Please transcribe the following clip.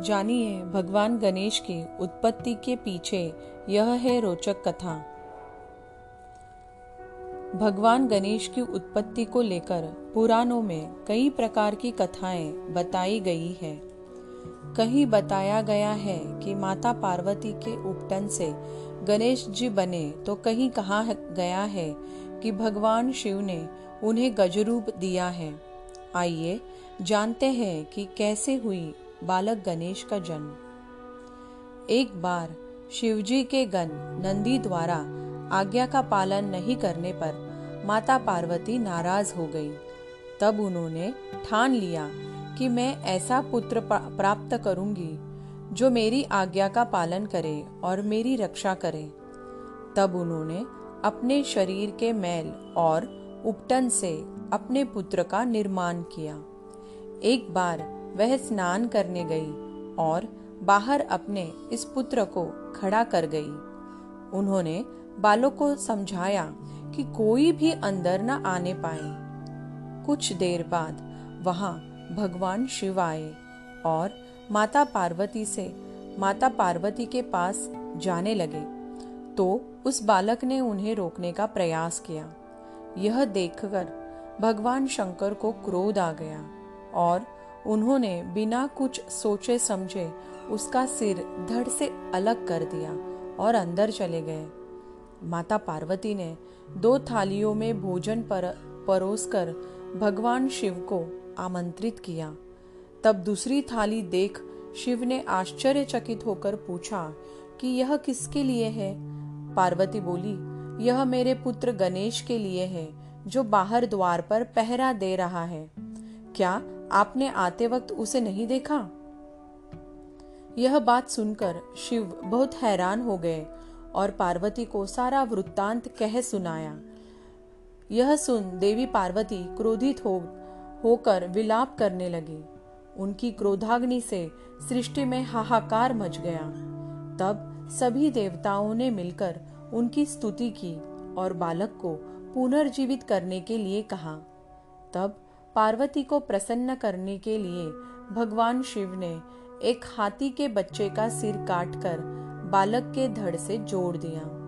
जानिए, भगवान गणेश की उत्पत्ति के पीछे यह है रोचक कथा। भगवान गणेश की उत्पत्ति को लेकर पुराणों में कई प्रकार की कथाएँ बताई गई है। कहीं बताया गया है कि माता पार्वती के उपटन से गणेश जी बने तो कहीं कहा गया है कि भगवान शिव ने उन्हें गजरूप दिया है। आइए, जानते हैं कि कैसे हुई बालक गणेश का जन्म। एक बार शिवजी के गण नंदी द्वारा आज्ञा का पालन नहीं करने पर माता पार्वती नाराज़ हो गई। तब उन्होंने ठान लिया कि मैं ऐसा पुत्र प्राप्त करूँगी जो मेरी आज्ञा का पालन करे और मेरी रक्षा करे। तब उन्होंने अपने शरीर के मैल और उपटन से अपने पुत्र का निर्माण किया। एक बार वह स्नान करने गई और बाहर अपने इस पुत्र को खड़ा कर गई। उन्होंने बालों को समझाया कि कोई भी अंदर न आने पाए। कुछ देर बाद वहाँ भगवान शिव आए और माता पार्वती से माता पार्वती के पास जाने लगे। तो उस बालक ने उन्हें रोकने का प्रयास किया। यह देखकर भगवान शंकर को क्रोध आ गया और उन्होंने बिना कुछ सोचे समझे उसका सिर धड़ से अलग कर दिया और अंदर चले गए। माता पार्वती ने दो थालियों में भोजन पर, परोसकर भगवान शिव को आमंत्रित किया। तब दूसरी थाली देख शिव ने आश्चर्यचकित होकर पूछा कि यह किसके लिए है? पार्वती बोली, यह मेरे पुत्र गणेश के लिए है, जो बाहर द्वार पर पहरा दे रहा है। क्या आपने आते वक्त उसे नहीं देखा? यह बात सुनकर शिव बहुत हैरान हो गए और पार्वती को सारा वृत्तांत कह सुनाया। यह सुन देवी पार्वती क्रोधित हो, होकर विलाप करने लगी। उनकी क्रोधाग्नि से सृष्टि में हाहाकार मच गया। तब सभी देवताओं ने मिलकर उनकी स्तुति की और बालक को पुनर्जीवित करने के लिए कहा। तब पार्वती को प्रसन्न करने के लिए भगवान शिव ने एक हाथी के बच्चे का सिर काटकर बालक के धड़ से जोड़ दिया।